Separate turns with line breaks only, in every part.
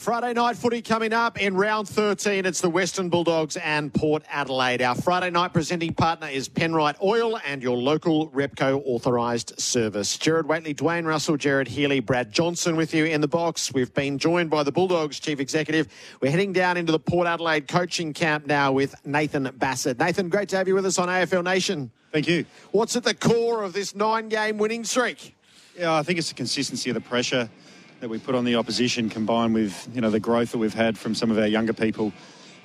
Friday night footy coming up in round 13. It's the Western Bulldogs and Port Adelaide. Our Friday night presenting partner is Penrite Oil and your local Repco authorised service. Gerard Whateley, Dwayne Russell, Gerard Healy, Brad Johnson with you in the box. We've been joined by the Bulldogs chief executive. We're heading down into the Port Adelaide coaching camp now with Nathan Bassett. Nathan, great to have you with us on AFL Nation.
Thank you.
What's at the core of this nine game winning streak?
Yeah, I think it's the consistency of the pressure that we put on the opposition combined with you know the growth that we've had from some of our younger people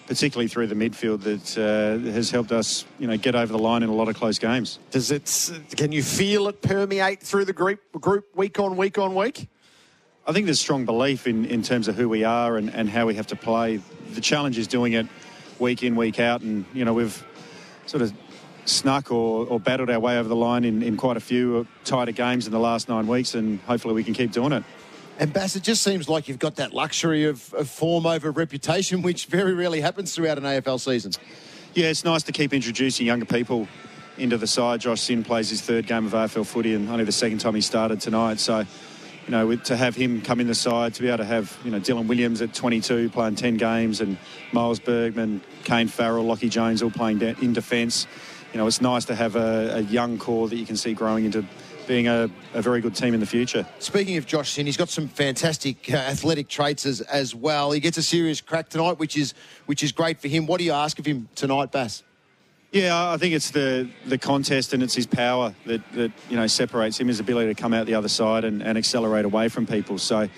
particularly through the midfield that uh, has helped us you know get over the line in a lot of close games.
Does it can you feel it permeate through the group group week on week on week?
I think there's strong belief in, in terms of who we are and, and how we have to play. The challenge is doing it week in week out and you know we've sort of snuck or, or battled our way over the line in, in quite a few tighter games in the last nine weeks and hopefully we can keep doing it
and Bass, it just seems like you've got that luxury of, of, form over reputation, which very rarely happens throughout an AFL season.
Yeah, it's nice to keep introducing younger people into the side. Josh Sinn plays his third game of AFL footy and only the second time he started tonight. So, you know, to have him come in the side, to be able to have, you know, Dylan Williams at 22 playing 10 games and Miles Bergman, Kane Farrell, Lachie Jones all playing in defence. You know, it's nice to have a, a young core that you can see growing into being a, a, very good team in the future.
Speaking of Josh Sinn, he's got some fantastic uh, athletic traits as, as well. He gets a serious crack tonight, which is which is great for him. What do you ask of him tonight, Bass?
Yeah, I think it's the the contest and it's his power that, that you know separates him, his ability to come out the other side and, and accelerate away from people. So,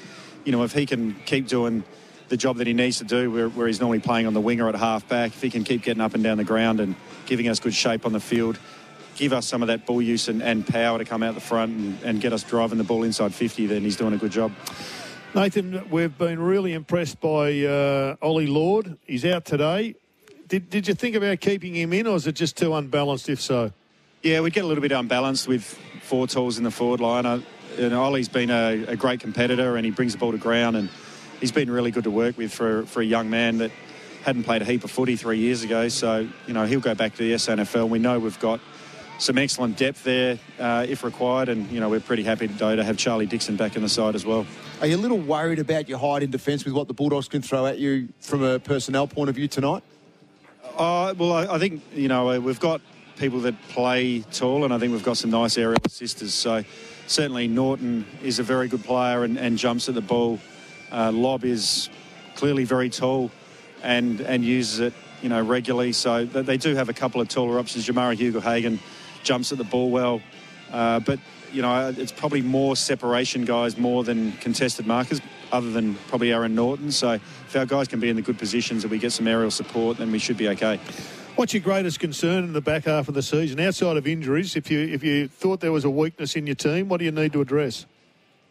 you know, if he can keep doing the job that he needs to do, where, where he's normally playing on the winger at half back, if he can keep getting up and down the ground and giving us good shape on the field, give us some of that ball use and, and power to come out the front and, and, get us driving the ball inside 50, then he's doing a good job.
Nathan, we've been really impressed by uh, Ollie Lord. He's out today. Did, did you think about keeping him in, or is it just too unbalanced, if so?
Yeah, we'd get a little bit unbalanced with four tools in the forward line. You know, Ollie's been a, a great competitor and he brings the ball to ground and he's been really good to work with for, for a young man that hadn't played a heap of footy three years ago. So, you know, he'll go back to the SANFL. We know we've got some excellent depth there uh, if required, and you know we're pretty happy today to have Charlie Dixon back in the side as well.
Are you a little worried about your height in defence with what the Bulldogs can throw at you from a personnel point of view tonight?
Uh, well, I, I think you know uh, we've got people that play tall, and I think we've got some nice aerial assisters. So certainly Naughton is a very good player and, and jumps at the ball. Uh, Lobb is clearly very tall and and uses it you know regularly. So they do have a couple of taller options. Jamarra Ugle-Hagan jumps at the ball well. Uh, but, you know, it's probably more separation guys more than contested markers, other than probably Aaron Naughton. So if our guys can be in the good positions and we get some aerial support, then we should be okay.
What's your greatest concern in the back half of the season, outside of injuries? If you if you thought there was a weakness in your team, what do you need to address?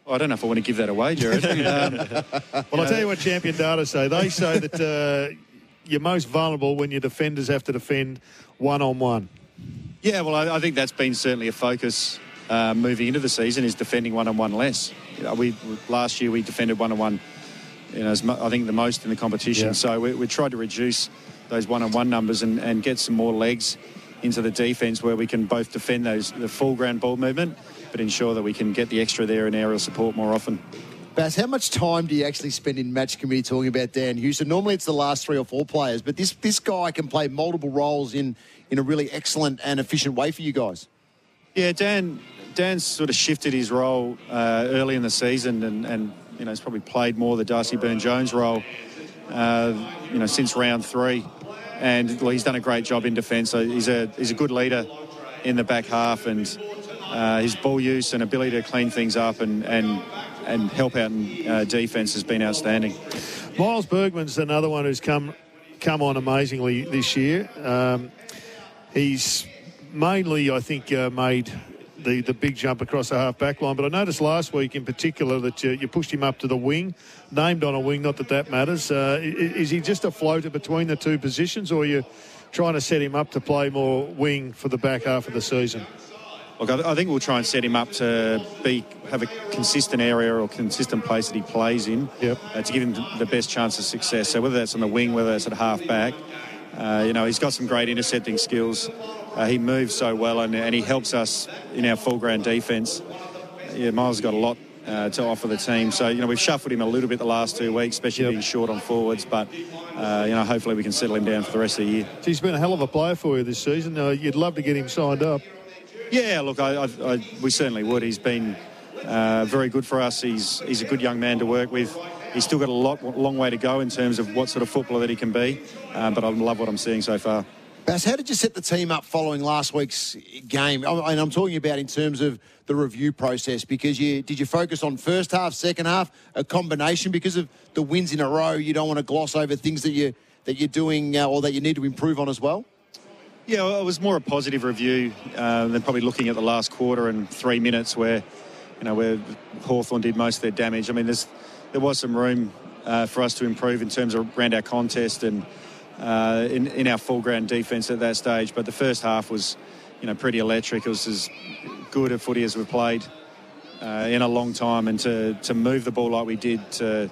Well, I don't know if I want to give that away, Gerard. um,
well, I'll tell you what Champion Data say. They say that uh, you're most vulnerable when your defenders have to defend one on one.
Yeah, well, I, I think that's been certainly a focus uh, moving into the season is defending one-on-one less. You know, we last year we defended one-on-one, you know, mo- I think the most in the competition. Yeah. So we, we tried to reduce those one-on-one numbers and, and get some more legs into the defence where we can both defend those the full ground ball movement, but ensure that we can get the extra there in aerial support more often.
Bass, how much time do you actually spend in match committee talking about Dan Houston? Normally it's the last three or four players, but this this guy can play multiple roles in in a really excellent and efficient way for you guys.
Yeah, Dan. Dan's sort of shifted his role uh, early in the season, and, and you know he's probably played more the Darcy Byrne-Jones role, uh, you know, since round three, and well, he's done a great job in defence. So he's a he's a good leader in the back half, and uh, his ball use and ability to clean things up and and and help out in uh, defence has been outstanding.
Miles Bergman's another one who's come come on amazingly this year. Um, he's mainly, I think, uh, made the, the big jump across the half back line. But I noticed last week in particular that you, you pushed him up to the wing, named on a wing. Not that that matters. Uh, is, he just a floater between the two positions, or are you trying to set him up to play more wing for the back half of the season?
Look, I, think we'll try and set him up to be have a consistent area or consistent place that he plays in
yep.
uh, to give him the best chance of success. So whether that's on the wing, whether that's at half back, uh, you know, he's got some great intercepting skills. Uh, he moves so well and, and, he helps us in our full ground defence. Yeah, Miles has got a lot uh, to offer the team. So, you know, we've shuffled him a little bit the last two weeks, especially yep. being short on forwards. But, uh, you know, hopefully we can settle him down for the rest of the year.
He's been a hell of a player for you this season. Uh, you'd love to get him signed up.
Yeah, look, I, I, I, we certainly would. He's been uh, very good for us. He's he's a good young man to work with. He's still got a lot, long way to go in terms of what sort of footballer that he can be. Um, but I love what I'm seeing so far.
Bass, how did you set the team up following last week's game? And I'm talking about in terms of the review process because you did you focus on first half, second half, a combination because of the wins in a row. You don't want to gloss over things that you that you're doing uh, or that you need to improve on as well.
Yeah, well, it was more a positive review uh, than probably looking at the last quarter and three minutes where, you know, where Hawthorn did most of their damage. I mean, there's, there was some room uh, for us to improve in terms of around our contest and uh, in, in our full ground defence at that stage. But the first half was, you know, pretty electric. It was as good a footy as we've played uh, in a long time, and to, to move the ball like we did to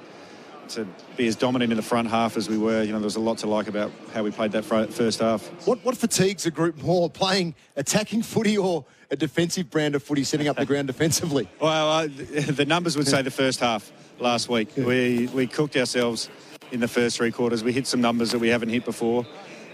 to be as dominant in the front half as we were. You know, there was a lot to like about how we played that first half.
What what fatigues a group more, playing attacking footy or a defensive brand of footy, setting up the ground defensively?
Well, uh, the numbers would say the first half last week. We we cooked ourselves in the first three quarters. We hit some numbers that we haven't hit before,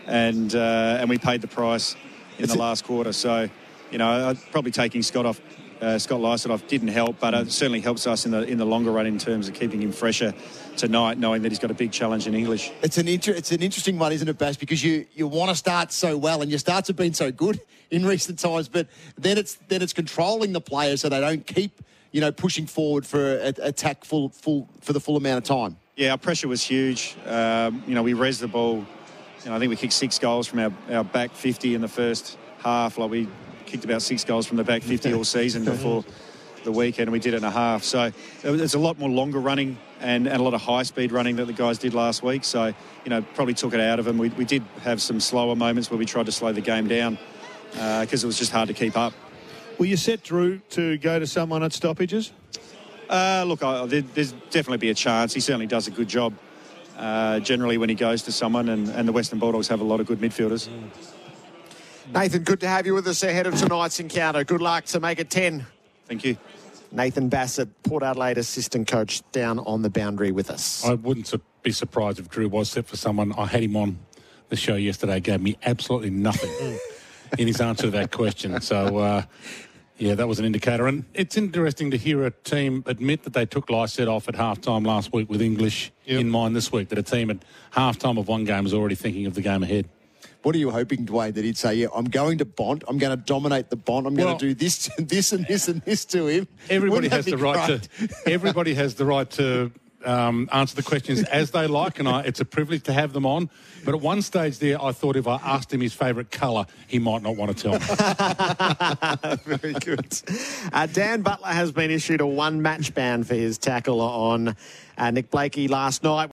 and uh, and we paid the price in it's the last quarter. So, you know, probably taking Scott off uh, Scott Lycett didn't help, but it certainly helps us in the in the longer run in terms of keeping him fresher tonight, knowing that he's got a big challenge in English.
It's an inter- it's an interesting one, isn't it, Bash? Because you, you want to start so well, and your starts have been so good in recent times, but then it's then it's controlling the players so they don't keep you know pushing forward for attack full full for the full amount of time.
Yeah, our pressure was huge. Um, you know, we res the ball. You know, I think we kicked six goals from our, our back 50 in the first half. Like we kicked about six goals from the back 50 all season before the weekend, and we did it in a half. So there's a lot more longer running and, and a lot of high speed running that the guys did last week. So, you know, probably took it out of them. We, we did have some slower moments where we tried to slow the game down because uh, it was just hard to keep up.
Were you set Drew to go to someone at stoppages?
Uh, look, I, there, there's definitely be a chance. He certainly does a good job uh, generally when he goes to someone, and, and the Western Bulldogs have a lot of good midfielders. Mm.
Nathan, good to have you with us ahead of tonight's encounter. Good luck to make it 10.
Thank you.
Nathan Bassett, Port Adelaide assistant coach, down on the boundary with us.
I wouldn't be surprised if Drew was set for someone. I had him on the show yesterday, gave me absolutely nothing in his answer to that question. So, uh, yeah, that was an indicator. And it's interesting to hear a team admit that they took Lycett off at halftime last week with English yep. in mind this week, that a team at halftime of one game is already thinking of the game ahead.
What are you hoping, Dwayne, that he'd say, yeah, I'm going to Bont, I'm going to dominate the Bont, I'm well, going to do this, and this and this and this to him?
Everybody has the right to. Everybody has the right to um, answer the questions as they like, and I, it's a privilege to have them on. But at one stage there, I thought if I asked him his favourite colour, he might not want to tell
me. Very good. Uh, Dan Butler has been issued a one match ban for his tackle on uh, Nick Blakey last night.